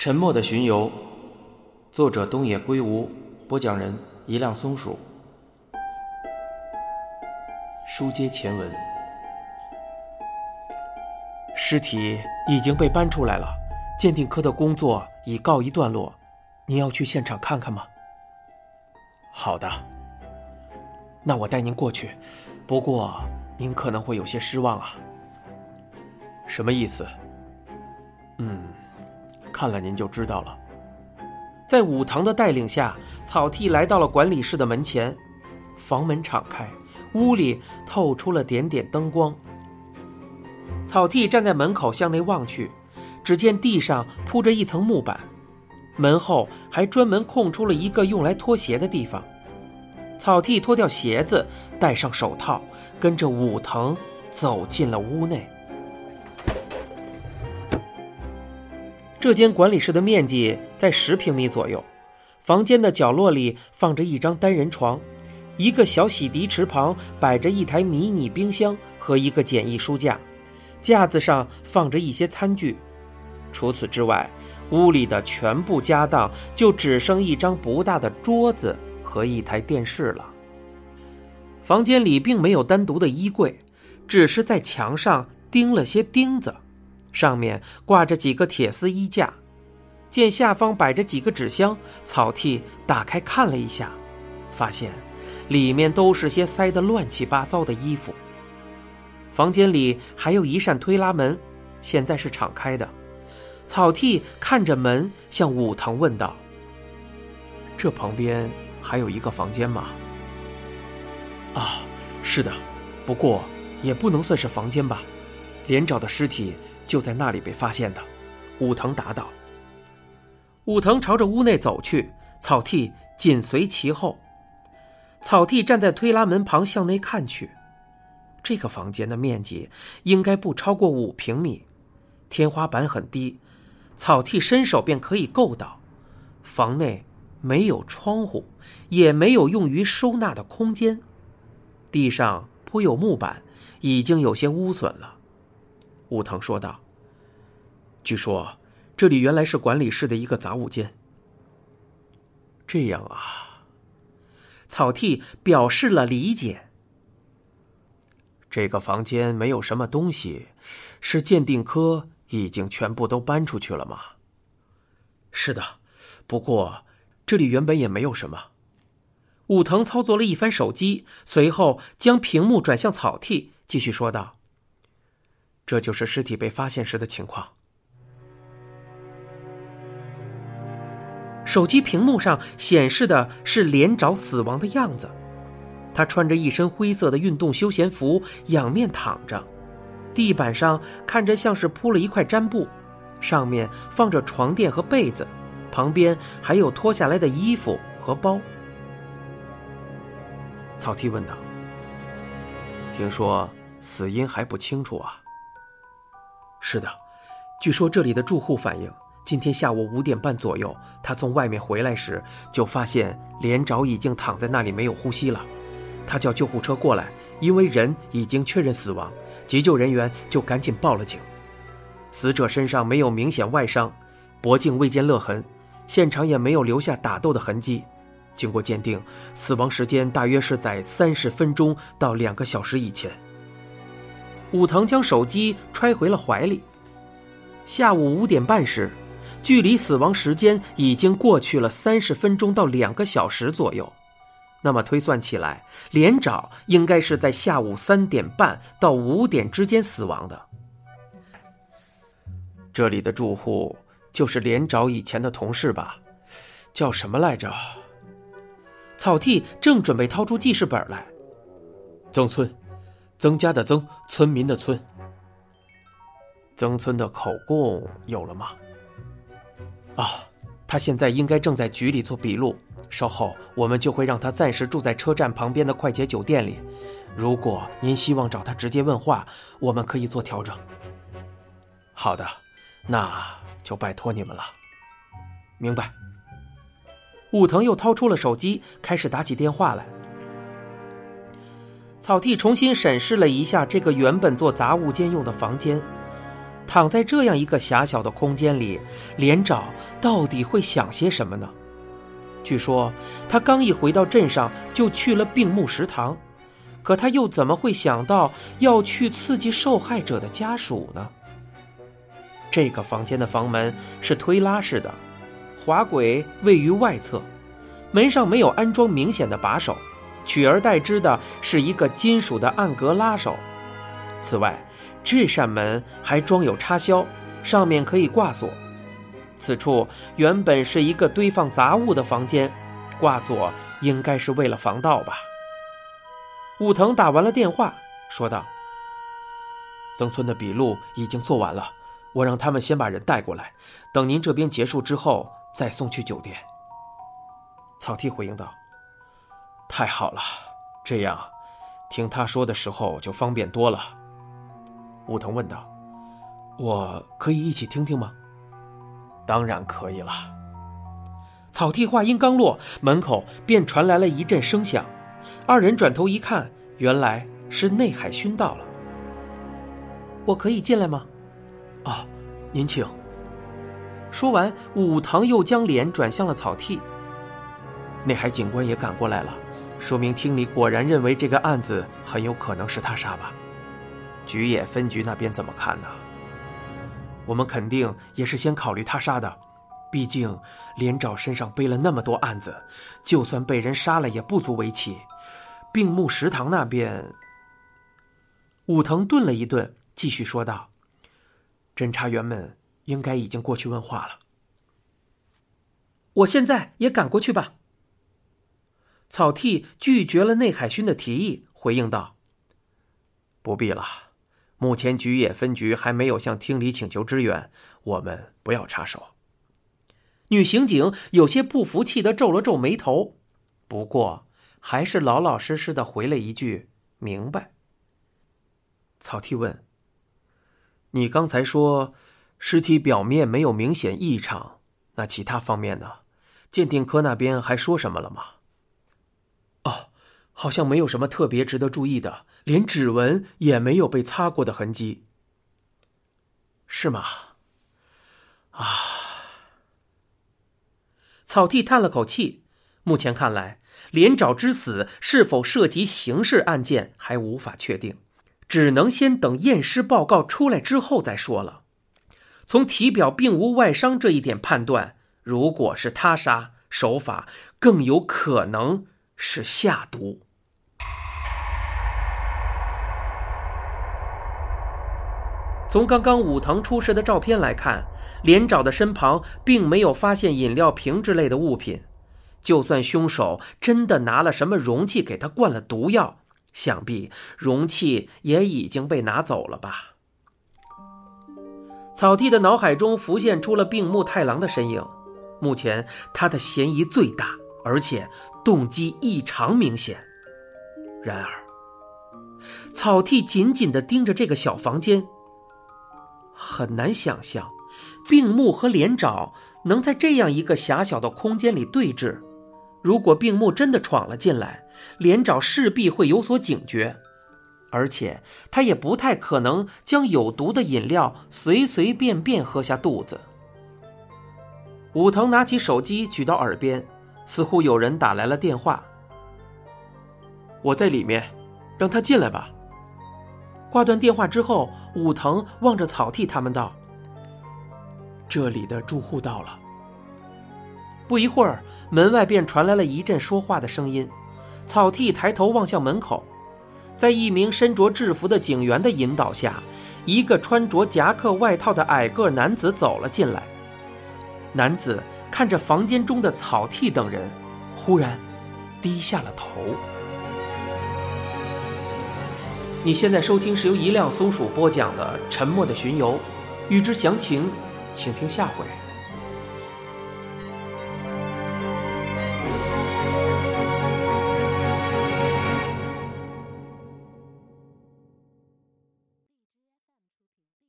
沉默的巡游，作者东野圭吾，播讲人一辆松鼠。书接前文，尸体已经被搬出来了，鉴定科的工作已告一段落。您要去现场看看吗？好的，那我带您过去。不过您可能会有些失望啊。什么意思？嗯，看了您就知道了。在武藤的带领下，草剃来到了管理室的门前，房门敞开，屋里透出了点点灯光。草剃站在门口向内望去，只见地上铺着一层木板。门后还专门空出了一个用来脱鞋的地方。草剃脱掉鞋子，戴上手套，跟着武藤走进了屋内。这间管理室的面积在十平米左右，房间的角落里放着一张单人床，一个小洗涤池旁摆着一台迷你冰箱和一个简易书架，架子上放着一些餐具。除此之外，屋里的全部家当就只剩一张不大的桌子和一台电视了。房间里并没有单独的衣柜，只是在墙上钉了些钉子，上面挂着几个铁丝衣架。见下方摆着几个纸箱，草剃打开看了一下，发现里面都是些塞得乱七八糟的衣服。房间里还有一扇推拉门，现在是敞开的。草剃看着门，向武藤问道：“这旁边还有一个房间吗？”“啊，是的，不过也不能算是房间吧。连长的尸体就在那里被发现的。”武藤答道。武藤朝着屋内走去，草剃紧随其后。草剃站在推拉门旁向内看去，这个房间的面积应该不超过五平米，天花板很低。草剃伸手便可以够到，房内没有窗户，也没有用于收纳的空间。地上铺有木板，已经有些污损了。武藤说道：“据说这里原来是管理室的一个杂物间。”这样啊，草剃表示了理解。这个房间没有什么东西，是鉴定科。已经全部都搬出去了吗？是的，不过这里原本也没有什么。武藤操作了一番手机，随后将屏幕转向草剃，继续说道：“这就是尸体被发现时的情况。”手机屏幕上显示的是连长死亡的样子，他穿着一身灰色的运动休闲服，仰面躺着。地板上看着像是铺了一块毡布，上面放着床垫和被子，旁边还有脱下来的衣服和包。草剃问道：“听说死因还不清楚啊？”“是的，据说这里的住户反映，今天下午五点半左右，他从外面回来时就发现连长已经躺在那里没有呼吸了。他叫救护车过来，因为人已经确认死亡。”急救人员就赶紧报了警，死者身上没有明显外伤，脖颈未见勒痕，现场也没有留下打斗的痕迹。经过鉴定，死亡时间大约是在三十分钟到两个小时以前。武藤将手机揣回了怀里。下午五点半时，距离死亡时间已经过去了三十分钟到两个小时左右。那么推算起来，连长应该是在下午三点半到五点之间死亡的。这里的住户就是连长以前的同事吧？叫什么来着？草剃正准备掏出记事本来。曾村，增加的增，村民的村。曾村的口供有了吗？啊，他现在应该正在局里做笔录。稍后，我们就会让他暂时住在车站旁边的快捷酒店里。如果您希望找他直接问话，我们可以做调整。好的，那就拜托你们了。明白。武藤又掏出了手机，开始打起电话来。草剃重新审视了一下这个原本做杂物间用的房间，躺在这样一个狭小的空间里，连长到底会想些什么呢？据说他刚一回到镇上，就去了病木食堂，可他又怎么会想到要去刺激受害者的家属呢？这个房间的房门是推拉式的，滑轨位于外侧，门上没有安装明显的把手，取而代之的是一个金属的暗格拉手。此外，这扇门还装有插销，上面可以挂锁。此处原本是一个堆放杂物的房间，挂锁应该是为了防盗吧。武藤打完了电话，说道：“曾村的笔录已经做完了，我让他们先把人带过来，等您这边结束之后再送去酒店。”草剃回应道：“太好了，这样听他说的时候就方便多了。”武藤问道：“我可以一起听听吗？”当然可以了。草剃话音刚落，门口便传来了一阵声响。二人转头一看，原来是内海薰到了。我可以进来吗？哦，您请。说完，武藤又将脸转向了草剃。内海警官也赶过来了，说明厅里果然认为这个案子很有可能是他杀吧？菊野分局那边怎么看呢？我们肯定也是先考虑他杀的，毕竟连长身上背了那么多案子，就算被人杀了也不足为奇。病木食堂那边，武藤顿了一顿，继续说道：“侦查员们应该已经过去问话了。我现在也赶过去吧。”草剃拒绝了内海薰的提议，回应道：“不必了。”目前菊野分局还没有向厅里请求支援，我们不要插手。女刑警有些不服气的皱了皱眉头，不过还是老老实实的回了一句：“明白。”草剃问：“你刚才说尸体表面没有明显异常，那其他方面呢？鉴定科那边还说什么了吗？”哦，好像没有什么特别值得注意的。连指纹也没有被擦过的痕迹，是吗？啊！草剃叹了口气。目前看来，连长之死是否涉及刑事案件还无法确定，只能先等验尸报告出来之后再说了。从体表并无外伤这一点判断，如果是他杀，手法更有可能是下毒。从刚刚武藤出示的照片来看，连长的身旁并没有发现饮料瓶之类的物品。就算凶手真的拿了什么容器给他灌了毒药，想必容器也已经被拿走了吧。草地的脑海中浮现出了病木太郎的身影，目前他的嫌疑最大，而且动机异常明显。然而，草剃紧紧地盯着这个小房间。很难想象，病木和连爪能在这样一个狭小的空间里对峙。如果病木真的闯了进来，连爪势必会有所警觉，而且他也不太可能将有毒的饮料随随便便喝下肚子。武藤拿起手机举到耳边，似乎有人打来了电话。我在里面，让他进来吧。挂断电话之后，武藤望着草剃他们道：“这里的住户到了。”不一会儿，门外便传来了一阵说话的声音。草剃抬头望向门口，在一名身着制服的警员的引导下，一个穿着夹克外套的矮个男子走了进来。男子看着房间中的草剃等人，忽然低下了头。你现在收听是由一辆松鼠播讲的《沉默的巡游》，欲知详情，请听下回。